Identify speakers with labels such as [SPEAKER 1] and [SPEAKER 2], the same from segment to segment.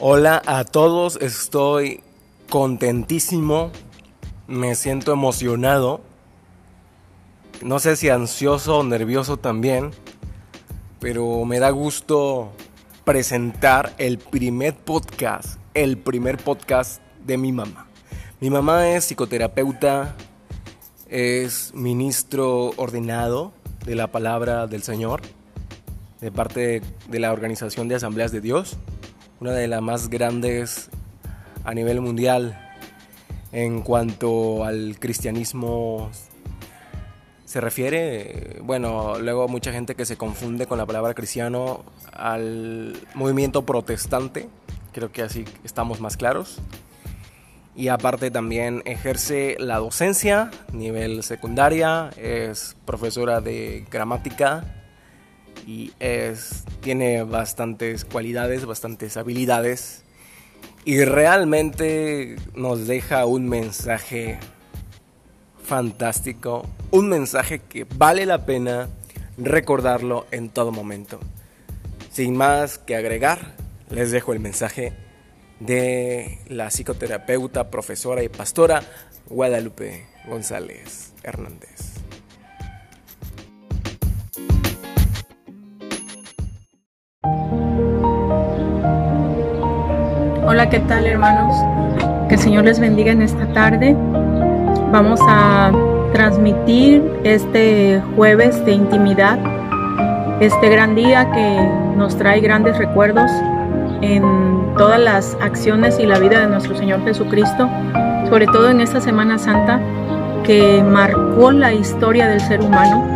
[SPEAKER 1] Hola a todos, estoy contentísimo, me siento emocionado, no sé si ansioso o nervioso también, pero me da gusto presentar el primer podcast, el primer podcast de mi mamá. Mi mamá es psicoterapeuta, es ministro ordenado de la palabra del Señor, de parte de la Organización de Asambleas de Dios una de las más grandes a nivel mundial en cuanto al cristianismo se refiere, bueno, luego mucha gente que se confunde con la palabra cristiano al movimiento protestante, creo que así estamos más claros. Y aparte también ejerce la docencia, nivel secundaria, es profesora de gramática y tiene bastantes cualidades, bastantes habilidades y realmente nos deja un mensaje fantástico, un mensaje que vale la pena recordarlo en todo momento. Sin más que agregar, les dejo el mensaje de la psicoterapeuta, profesora y pastora Guadalupe González Hernández.
[SPEAKER 2] Hola, ¿qué tal hermanos? Que el Señor les bendiga en esta tarde. Vamos a transmitir este jueves de intimidad, este gran día que nos trae grandes recuerdos en todas las acciones y la vida de nuestro Señor Jesucristo, sobre todo en esta Semana Santa que marcó la historia del ser humano.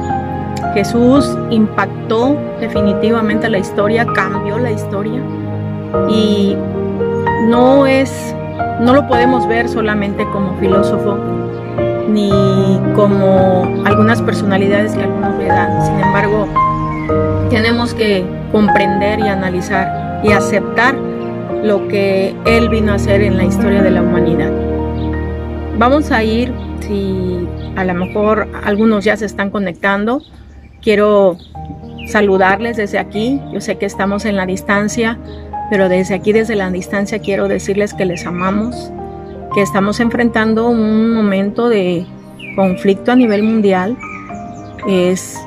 [SPEAKER 2] Jesús impactó definitivamente la historia, cambió la historia y no es, no lo podemos ver solamente como filósofo ni como algunas personalidades que algunos le dan. Sin embargo, tenemos que comprender y analizar y aceptar lo que él vino a hacer en la historia de la humanidad. Vamos a ir, si a lo mejor algunos ya se están conectando, quiero saludarles desde aquí. Yo sé que estamos en la distancia, pero desde aquí, desde la distancia, quiero decirles que les amamos, que estamos enfrentando un momento de conflicto a nivel mundial. Es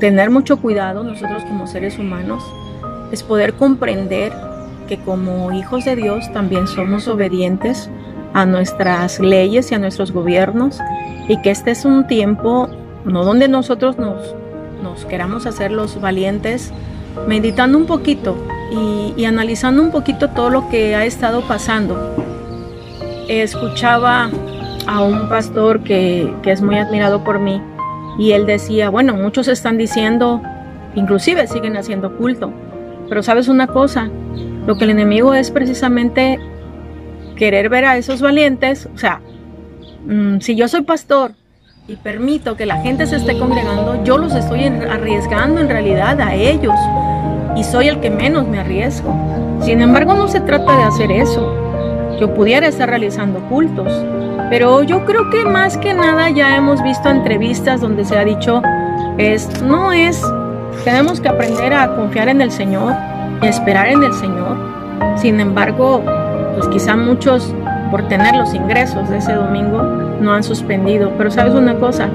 [SPEAKER 2] tener mucho cuidado nosotros como seres humanos, es poder comprender que como hijos de Dios también somos obedientes a nuestras leyes y a nuestros gobiernos y que este es un tiempo no donde nosotros nos, nos queramos hacer los valientes, meditando un poquito y, analizando un poquito todo lo que ha estado pasando. Escuchaba a un pastor que, es muy admirado por mí y él decía, bueno, muchos están diciendo, inclusive siguen haciendo culto, pero sabes una cosa, lo que el enemigo es precisamente querer ver a esos valientes, o sea, mm, si yo soy pastor y permito que la gente se esté congregando, yo los estoy arriesgando en realidad a ellos y soy el que menos me arriesgo. Sin embargo, no se trata de hacer eso. Yo pudiera estar realizando cultos, pero yo creo que más que nada ya hemos visto entrevistas donde se ha dicho es no es tenemos que aprender a confiar en el Señor y esperar en el Señor. Sin embargo, pues quizá muchos por tener los ingresos de ese domingo no han suspendido, pero sabes una cosa,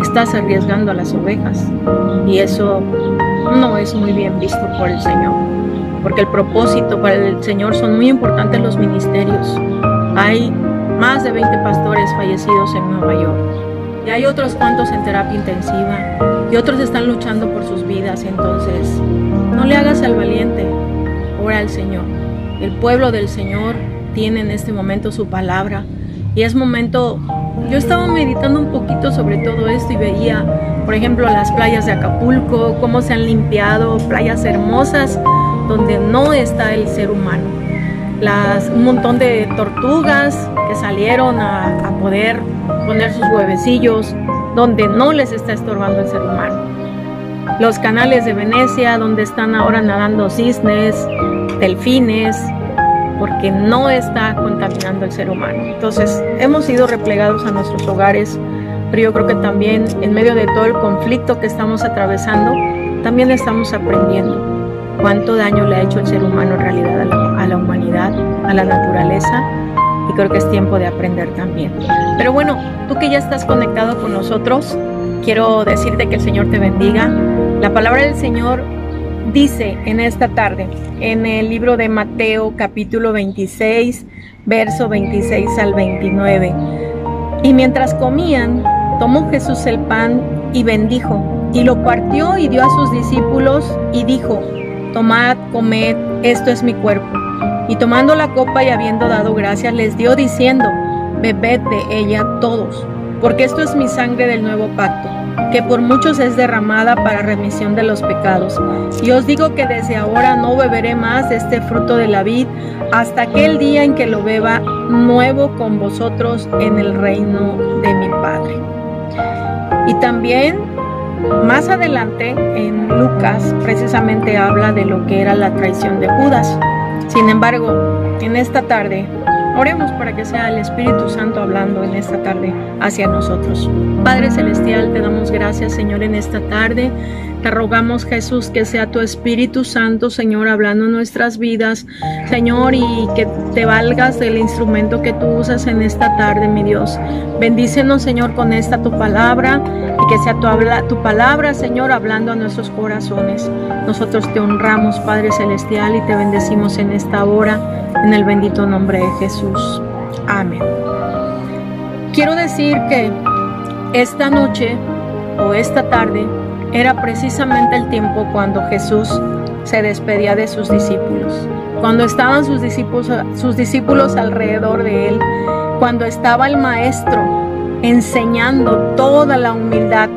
[SPEAKER 2] estás arriesgando a las ovejas y eso no es muy bien visto por el Señor, porque el propósito para el Señor son muy importantes los ministerios. Hay más de 20 pastores fallecidos en Nueva York y hay otros cuantos en terapia intensiva y otros están luchando por sus vidas. Entonces, no le hagas al valiente, ora al Señor. El pueblo del Señor tiene en este momento su palabra y es momento, yo estaba meditando un poquito sobre todo esto y veía, por ejemplo, las playas de Acapulco, cómo se han limpiado, playas hermosas donde no está el ser humano. Las, un montón de tortugas que salieron a, a poder poner sus huevecillos donde no les está estorbando el ser humano. Los canales de Venecia donde están ahora nadando cisnes, delfines, porque no está contaminando el ser humano. Entonces, hemos sido replegados a nuestros hogares, pero yo creo que también en medio de todo el conflicto que estamos atravesando, también estamos aprendiendo cuánto daño le ha hecho el ser humano en realidad a la, humanidad. a la naturaleza, y creo que es tiempo de aprender también. Pero bueno, tú que ya estás conectado con nosotros, quiero decirte que el Señor te bendiga. La palabra del Señor dice en esta tarde, en el libro de Mateo capítulo 26, verso 26 al 29. Y mientras comían, tomó Jesús el pan y bendijo, y lo partió y dio a sus discípulos y dijo, tomad, comed, esto es mi cuerpo. Y tomando la copa y habiendo dado gracias, les dio diciendo, bebed de ella todos, porque esto es mi sangre del nuevo pacto, que por muchos es derramada para remisión de los pecados. Y os digo que desde ahora no beberé más de este fruto de la vid hasta aquel día en que lo beba nuevo con vosotros en el reino de mi Padre. Y también más adelante en Lucas precisamente habla de lo que era la traición de Judas. Sin embargo, en esta tarde Oremos para que sea el Espíritu Santo hablando en esta tarde hacia nosotros. Padre Celestial, te damos gracias, Señor, en esta tarde. Te rogamos, Jesús, que sea tu Espíritu Santo, Señor, hablando en nuestras vidas, Señor, y que te valgas del instrumento que tú usas en esta tarde, mi Dios. Bendícenos, Señor, con esta tu palabra y que sea tu, tu palabra, Señor, hablando a nuestros corazones. Nosotros te honramos, Padre Celestial, y te bendecimos en esta hora en el bendito nombre de Jesús. Amén. Quiero decir que esta noche o esta tarde era precisamente el tiempo cuando Jesús se despedía de sus discípulos. Cuando estaban sus discípulos, alrededor de él, cuando estaba el maestro enseñando toda la humildad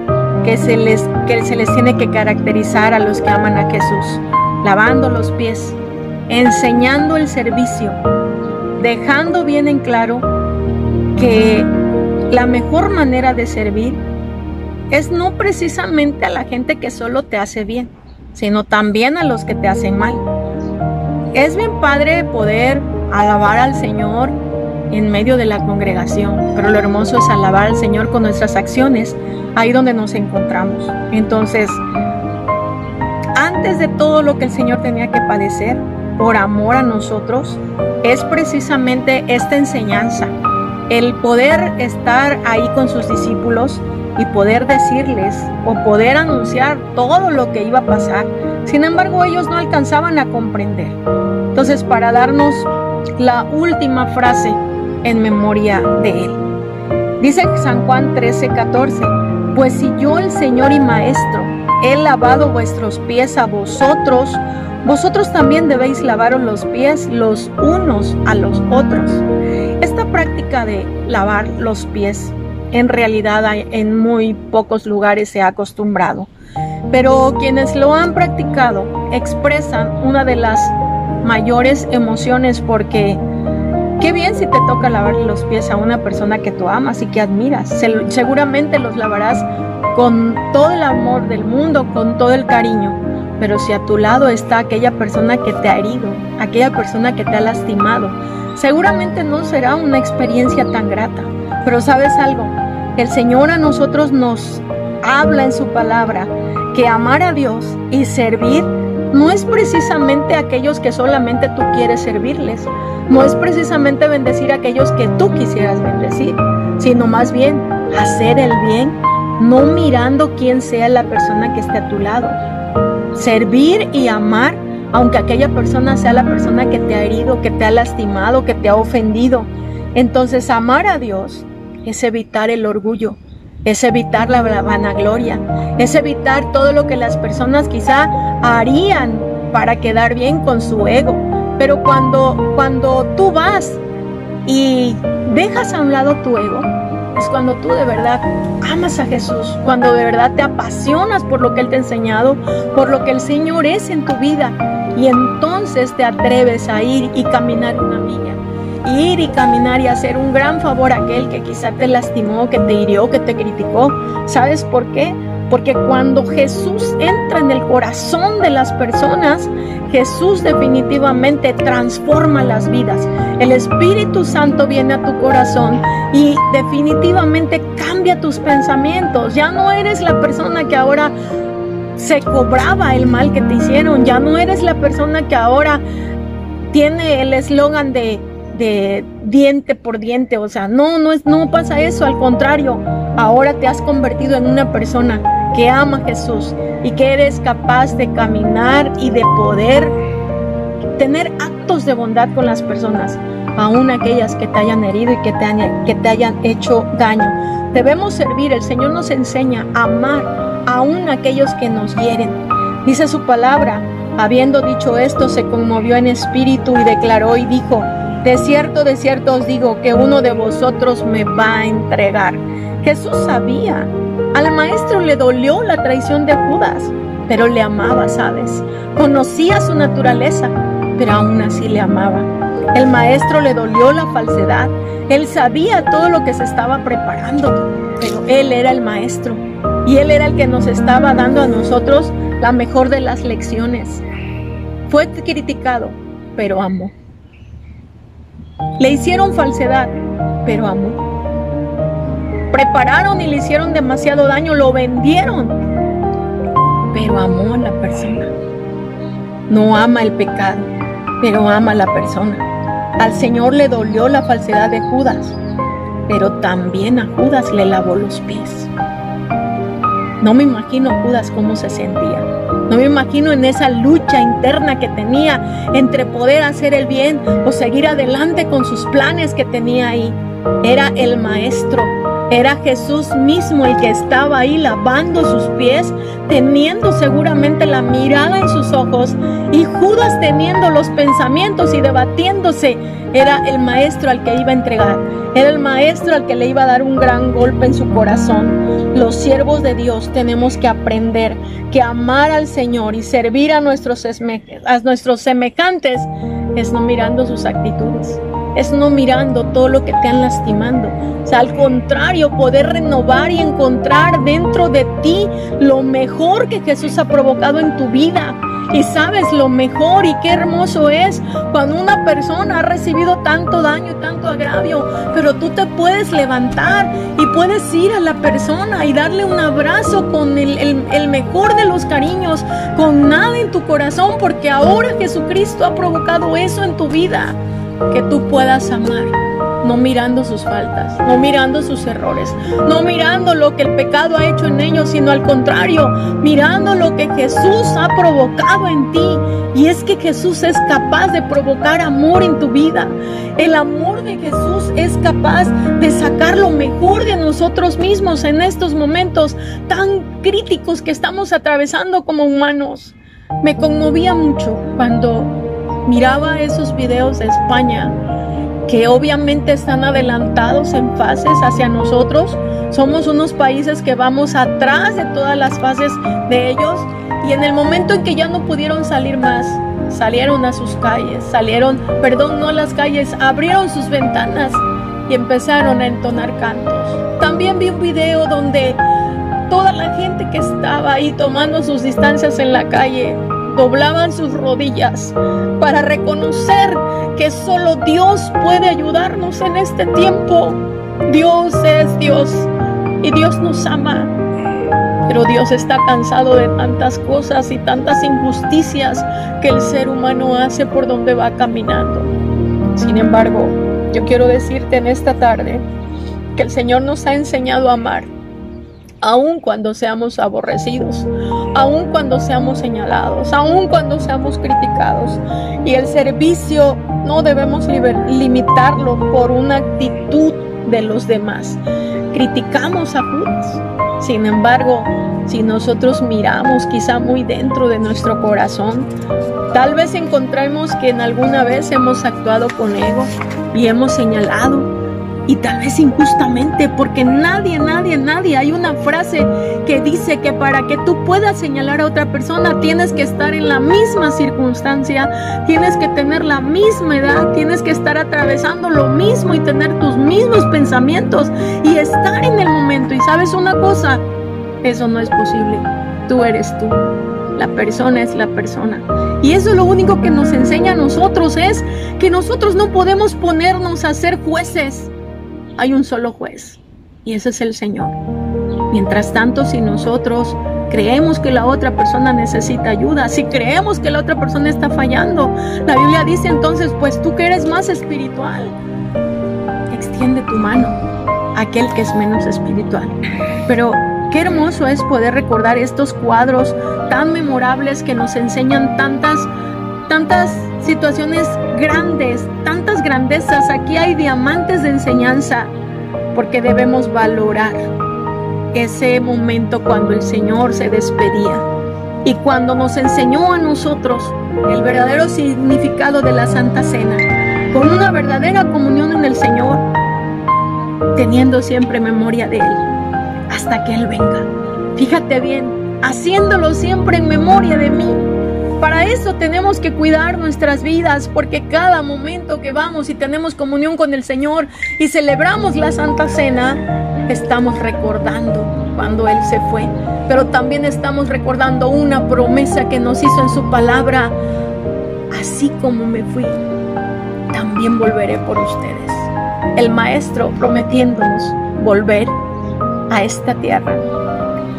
[SPEAKER 2] que se les, que se les tiene que caracterizar a los que aman a Jesús, lavando los pies, enseñando el servicio, dejando bien en claro que la mejor manera de servir es no precisamente a la gente que solo te hace bien, sino también a los que te hacen mal. Es bien padre poder alabar al Señor en medio de la congregación, pero lo hermoso es alabar al Señor con nuestras acciones, ahí donde nos encontramos. Entonces, antes de todo lo que el Señor tenía que padecer, por amor a nosotros es precisamente esta enseñanza, el poder estar ahí con sus discípulos y poder decirles o poder anunciar todo lo que iba a pasar. Sin embargo, ellos no alcanzaban a comprender. Entonces, para darnos la última frase en memoria de él. Dice San Juan 13, 14, pues si yo el Señor y Maestro he lavado vuestros pies a vosotros, vosotros también debéis lavaros los pies los unos a los otros. Esta práctica de lavar los pies en realidad en muy pocos lugares se ha acostumbrado, pero quienes lo han practicado expresan una de las mayores emociones porque qué bien si te toca lavar los pies a una persona que tú amas y que admiras. seguramente los lavarás con todo el amor del mundo, con todo el cariño pero si a tu lado está aquella persona que te ha herido, aquella persona que te ha lastimado, seguramente no será una experiencia tan grata. Pero sabes algo, el Señor a nosotros nos habla en su palabra que amar a Dios y servir no es precisamente aquellos que solamente tú quieres servirles, no es precisamente bendecir a aquellos que tú quisieras bendecir, sino más bien hacer el bien, no mirando quién sea la persona que esté a tu lado, servir y amar, aunque aquella persona sea la persona que te ha herido, que te ha lastimado, que te ha ofendido. Entonces amar a Dios es evitar el orgullo, es evitar la vanagloria, es evitar todo lo que las personas quizá harían para quedar bien con su ego. Pero cuando, cuando tú vas y dejas a un lado tu ego, es cuando tú de verdad amas a Jesús, cuando de verdad te apasionas por lo que Él te ha enseñado, por lo que el Señor es en tu vida. Y entonces te atreves a ir y caminar una milla. Ir y caminar y hacer un gran favor a aquel que quizá te lastimó, que te hirió, que te criticó. ¿Sabes por qué? Porque cuando Jesús entra en el corazón de las personas, Jesús definitivamente transforma las vidas. El Espíritu Santo viene a tu corazón y definitivamente cambia tus pensamientos. Ya no eres la persona que ahora se cobraba el mal que te hicieron. Ya no eres la persona que ahora tiene el eslogan de, diente por diente, o sea, no, no, es, no pasa eso, al contrario, ahora te has convertido en una persona que ama a Jesús y que eres capaz de caminar y de poder tener actos de bondad con las personas, aún aquellas que te hayan herido y que te, hayan, que te hayan hecho daño. Debemos servir, el Señor nos enseña a amar aún aquellos que nos hieren. Dice su palabra, habiendo dicho esto, se conmovió en espíritu y declaró y dijo, de cierto, de cierto os digo que uno de vosotros me va a entregar. Jesús sabía, al maestro le dolió la traición de Judas, pero le amaba, ¿sabes? Conocía su naturaleza, pero aún así le amaba. El maestro le dolió la falsedad. Él sabía todo lo que se estaba preparando, pero él era el maestro y él era el que nos estaba dando a nosotros la mejor de las lecciones. Fue criticado, pero amó. Le hicieron falsedad, pero amó. Prepararon y le hicieron demasiado daño, lo vendieron, pero amó a la persona. No ama el pecado, pero ama a la persona. Al Señor le dolió la falsedad de Judas, pero también a Judas le lavó los pies. No me imagino Judas cómo se sentía. No me imagino en esa lucha interna que tenía entre poder hacer el bien o seguir adelante con sus planes que tenía ahí. Era el maestro era Jesús mismo el que estaba ahí lavando sus pies, teniendo seguramente la mirada en sus ojos y Judas teniendo los pensamientos y debatiéndose. Era el maestro al que iba a entregar. Era el maestro al que le iba a dar un gran golpe en su corazón. Los siervos de Dios tenemos que aprender que amar al Señor y servir a nuestros, semejantes es no mirando sus actitudes es no mirando todo lo que te han lastimando. O sea, al contrario, poder renovar y encontrar dentro de ti lo mejor que Jesús ha provocado en tu vida. Y sabes lo mejor y qué hermoso es cuando una persona ha recibido tanto daño y tanto agravio, pero tú te puedes levantar y puedes ir a la persona y darle un abrazo con el, el mejor de los cariños, con nada en tu corazón, porque ahora Jesucristo ha provocado eso en tu vida que tú puedas amar, no mirando sus faltas, no mirando sus errores, no mirando lo que el pecado ha hecho en ellos, sino al contrario, mirando lo que Jesús ha provocado en ti. Y es que Jesús es capaz de provocar amor en tu vida. El amor de Jesús es capaz de sacar lo mejor de nosotros mismos en estos momentos tan críticos que estamos atravesando como humanos. Me conmovía mucho cuando miraba esos videos de España que obviamente están adelantados en fases hacia nosotros. Somos unos países que vamos atrás de todas las fases de ellos y en el momento en que ya no pudieron salir más, salieron a sus calles, salieron, perdón, no a las calles, abrieron sus ventanas y empezaron a entonar cantos. También vi un video donde toda la gente que estaba ahí tomando sus distancias en la calle doblaban sus rodillas para reconocer que solo Dios puede ayudarnos en este tiempo. Dios es Dios y Dios nos ama. Pero Dios está cansado de tantas cosas y tantas injusticias que el ser humano hace por donde va caminando. Sin embargo, yo quiero decirte en esta tarde que el Señor nos ha enseñado a amar aun cuando seamos aborrecidos, aun cuando seamos señalados, aun cuando seamos criticados. Y el servicio no debemos limitarlo por una actitud de los demás. Criticamos a Judas. Sin embargo, si nosotros miramos quizá muy dentro de nuestro corazón, tal vez encontremos que en alguna vez hemos actuado con ego y hemos señalado y tal vez injustamente, porque nadie, nadie, nadie, hay una frase que dice que para que tú puedas señalar a otra persona tienes que estar en la misma circunstancia, tienes que tener la misma edad, tienes que estar atravesando lo mismo y tener tus mismos pensamientos y estar en el momento. Y sabes una cosa, eso no es posible, tú eres tú. La persona es la persona. Y eso lo único que nos enseña a nosotros es que nosotros no podemos ponernos a ser jueces hay un solo juez y ese es el Señor. Mientras tanto, si nosotros creemos que la otra persona necesita ayuda, si creemos que la otra persona está fallando, la Biblia dice entonces, pues tú que eres más espiritual, extiende tu mano a aquel que es menos espiritual. Pero qué hermoso es poder recordar estos cuadros tan memorables que nos enseñan tantas, tantas situaciones grandes, tantas grandezas. Aquí hay diamantes de enseñanza porque debemos valorar ese momento cuando el Señor se despedía y cuando nos enseñó a nosotros el verdadero significado de la Santa Cena, con una verdadera comunión en el Señor, teniendo siempre memoria de Él, hasta que Él venga. Fíjate bien, haciéndolo siempre en memoria de mí. Para eso tenemos que cuidar nuestras vidas, porque cada momento que vamos y tenemos comunión con el Señor y celebramos la Santa Cena, estamos recordando cuando Él se fue, pero también estamos recordando una promesa que nos hizo en su palabra, así como me fui, también volveré por ustedes. El Maestro prometiéndonos volver a esta tierra,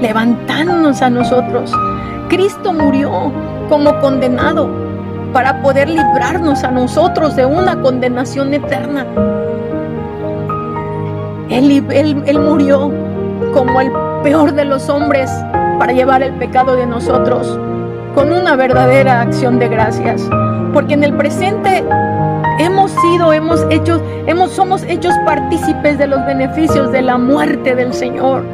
[SPEAKER 2] levantándonos a nosotros. Cristo murió como condenado para poder librarnos a nosotros de una condenación eterna. Él, murió como el peor de los hombres para llevar el pecado de nosotros con una verdadera acción de gracias. Porque en el presente hemos sido, hemos hecho, hemos, somos hechos partícipes de los beneficios de la muerte del Señor.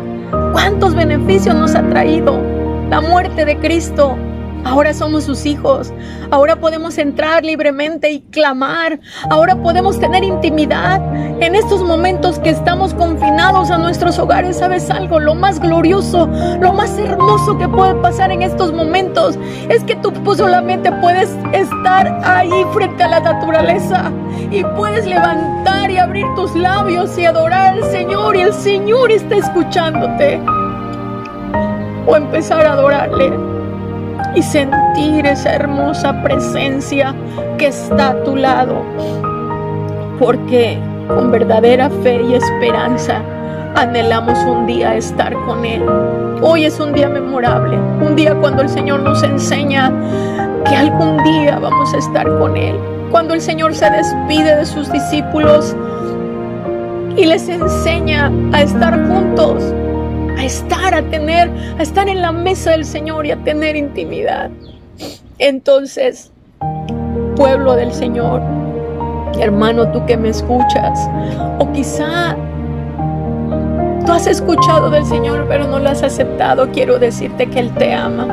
[SPEAKER 2] ¿Cuántos beneficios nos ha traído la muerte de Cristo? Ahora somos sus hijos. Ahora podemos entrar libremente y clamar. Ahora podemos tener intimidad. En estos momentos que estamos confinados a nuestros hogares, ¿sabes algo? Lo más glorioso, lo más hermoso que puede pasar en estos momentos es que tú solamente puedes estar ahí frente a la naturaleza y puedes levantar y abrir tus labios y adorar al Señor y el Señor está escuchándote. O empezar a adorarle y sentir esa hermosa presencia que está a tu lado. Porque con verdadera fe y esperanza anhelamos un día estar con Él. Hoy es un día memorable, un día cuando el Señor nos enseña que algún día vamos a estar con Él. Cuando el Señor se despide de sus discípulos y les enseña a estar juntos a estar, a tener, a estar en la mesa del Señor y a tener intimidad. Entonces, pueblo del Señor, hermano, tú que me escuchas, o quizá tú has escuchado del Señor pero no lo has aceptado, quiero decirte que Él te ama.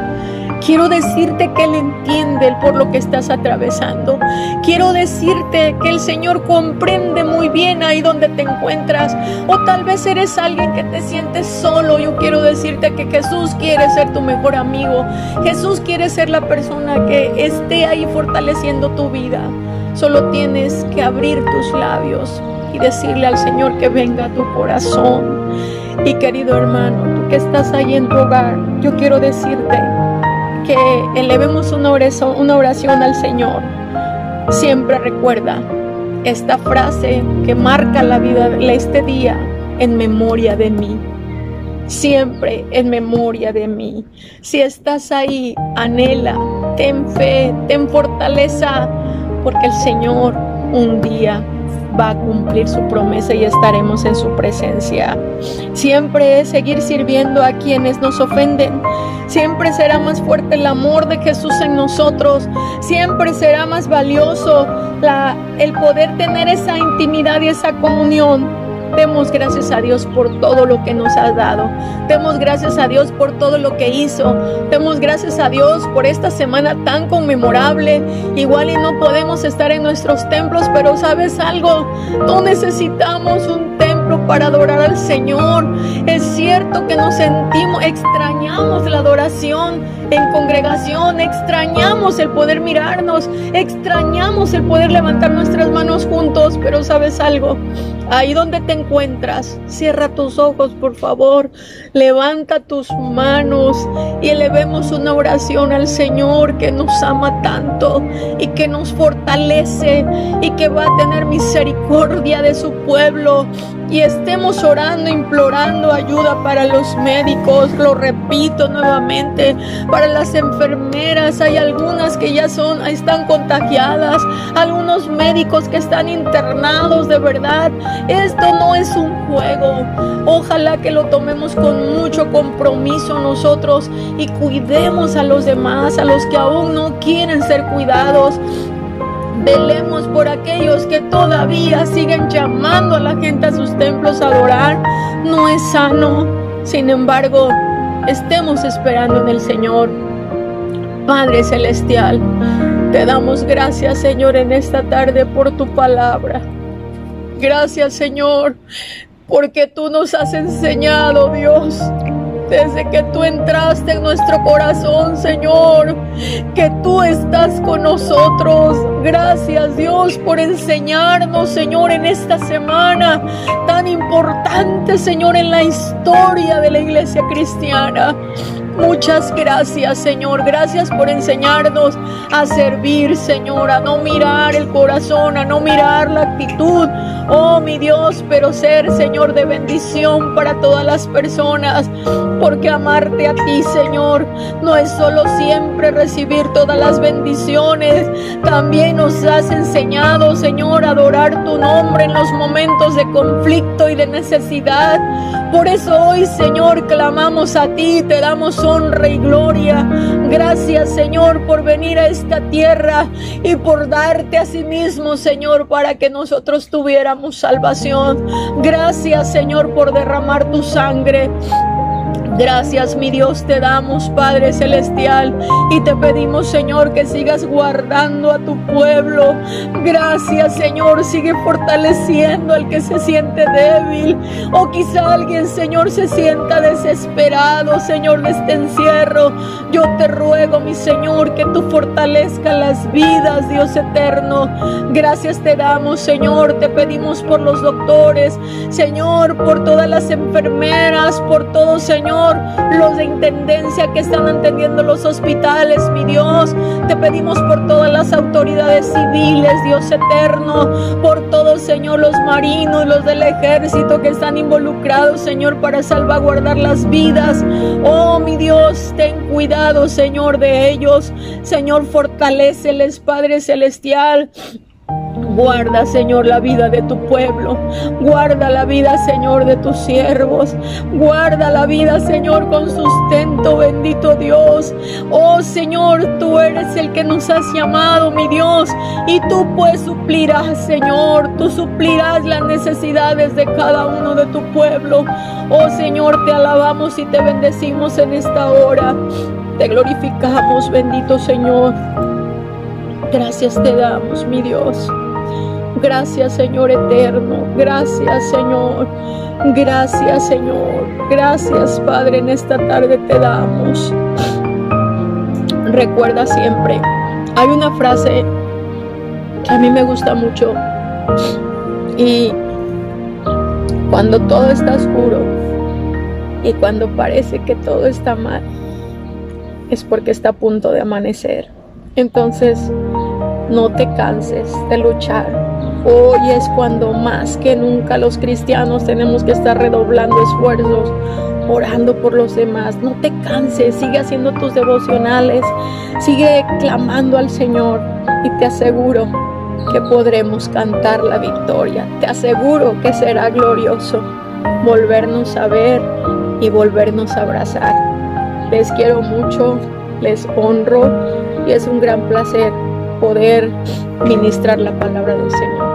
[SPEAKER 2] Quiero decirte que Él entiende por lo que estás atravesando. Quiero decirte que el Señor comprende muy bien ahí donde te encuentras. O tal vez eres alguien que te sientes solo. Yo quiero decirte que Jesús quiere ser tu mejor amigo. Jesús quiere ser la persona que esté ahí fortaleciendo tu vida. Solo tienes que abrir tus labios y decirle al Señor que venga a tu corazón. Y querido hermano, tú que estás ahí en tu hogar, yo quiero decirte que elevemos una oración, una oración al Señor, siempre recuerda esta frase que marca la vida de este día en memoria de mí. Siempre en memoria de mí. Si estás ahí, anhela, ten fe, ten fortaleza, porque el Señor un día va a cumplir su promesa y estaremos en su presencia. Siempre es seguir sirviendo a quienes nos ofenden. Siempre será más fuerte el amor de Jesús en nosotros. Siempre será más valioso el poder tener esa intimidad y esa comunión Demos gracias a Dios por todo lo que nos ha dado. Demos gracias a Dios por todo lo que hizo. Demos gracias a Dios por esta semana tan conmemorable. Igual y no podemos estar en nuestros templos, pero sabes algo, no necesitamos un templo para adorar al Señor. Es cierto que nos sentimos, extrañamos la adoración en congregación, extrañamos el poder mirarnos, extrañamos el poder levantar nuestras manos juntos, pero sabes algo, Ahí donde te encuentras, cierra tus ojos, por favor. Levanta tus manos y elevemos una oración al Señor que nos ama tanto y que nos fortalece y que va a tener misericordia de su pueblo. Y estemos orando, implorando ayuda para los médicos, lo repito nuevamente, para las enfermeras. Hay algunas que ya son, están contagiadas, algunos médicos que están internados de verdad esto no es un juego. Ojalá que lo tomemos con mucho compromiso nosotros y cuidemos a los demás, a los que aún no quieren ser cuidados. Velemos por aquellos que todavía siguen llamando a la gente a sus templos a adorar. No es sano. Sin embargo, estemos esperando en el Señor. Padre Celestial, te damos gracias, Señor, en esta tarde por tu palabra. Gracias Señor, porque tú nos has enseñado, Dios, desde que tú entraste en nuestro corazón, Señor, que tú estás con nosotros. Gracias, Dios, por enseñarnos, Señor, en esta semana tan importante, Señor, en la historia de la iglesia cristiana. Muchas gracias, Señor. Gracias por enseñarnos a servir, Señor, a no mirar el corazón, a no mirar la actitud. Oh, mi Dios, pero ser, Señor, de bendición para todas las personas. Porque amarte a ti, Señor, no es solo siempre recibir todas las bendiciones. También nos has enseñado, Señor, a adorar tu nombre en los momentos de conflicto y de necesidad. Por eso hoy, Señor, clamamos a ti, te damos honra y gloria. Gracias, Señor, por venir a esta tierra y por darte a sí mismo, Señor, para que nosotros tuviéramos salvación. Gracias, Señor, por derramar tu sangre. Gracias, mi Dios, te damos, Padre Celestial, y te pedimos, Señor, que sigas guardando a tu pueblo. Gracias, Señor, sigue fortaleciendo al que se siente débil. O quizá alguien, Señor, se sienta desesperado, Señor, de este encierro. Yo te ruego, mi Señor, que tú fortalezca las vidas, Dios eterno. Gracias te damos, Señor, te pedimos por los doctores, Señor, por todas las enfermeras, por todo, Señor los de intendencia que están atendiendo los hospitales, mi Dios. Te pedimos por todas las autoridades civiles, Dios eterno, por todos, Señor, los marinos, los del ejército que están involucrados, Señor, para salvaguardar las vidas. Oh, mi Dios, ten cuidado, Señor, de ellos. Señor, fortaleceles, Padre Celestial. Guarda, Señor, la vida de tu pueblo. Guarda la vida, Señor, de tus siervos. Guarda la vida, Señor, con sustento, bendito Dios. Oh, Señor, tú eres el que nos has llamado, mi Dios. Y tú pues suplirás, Señor. Tú suplirás las necesidades de cada uno de tu pueblo. Oh, Señor, te alabamos y te bendecimos en esta hora. Te glorificamos, bendito Señor. Gracias te damos, mi Dios. Gracias Señor eterno. Gracias Señor. Gracias Señor. Gracias Padre. En esta tarde te damos. Recuerda siempre. Hay una frase que a mí me gusta mucho. Y cuando todo está oscuro y cuando parece que todo está mal, es porque está a punto de amanecer. Entonces, no te canses de luchar Hoy es cuando más que nunca los cristianos tenemos que estar redoblando esfuerzos, orando por los demás. No te canses, sigue haciendo tus devocionales, sigue clamando al Señor y te aseguro que podremos cantar la victoria. Te aseguro que será glorioso volvernos a ver y volvernos a abrazar. Les quiero mucho, les honro y es un gran placer poder ministrar la palabra del Señor.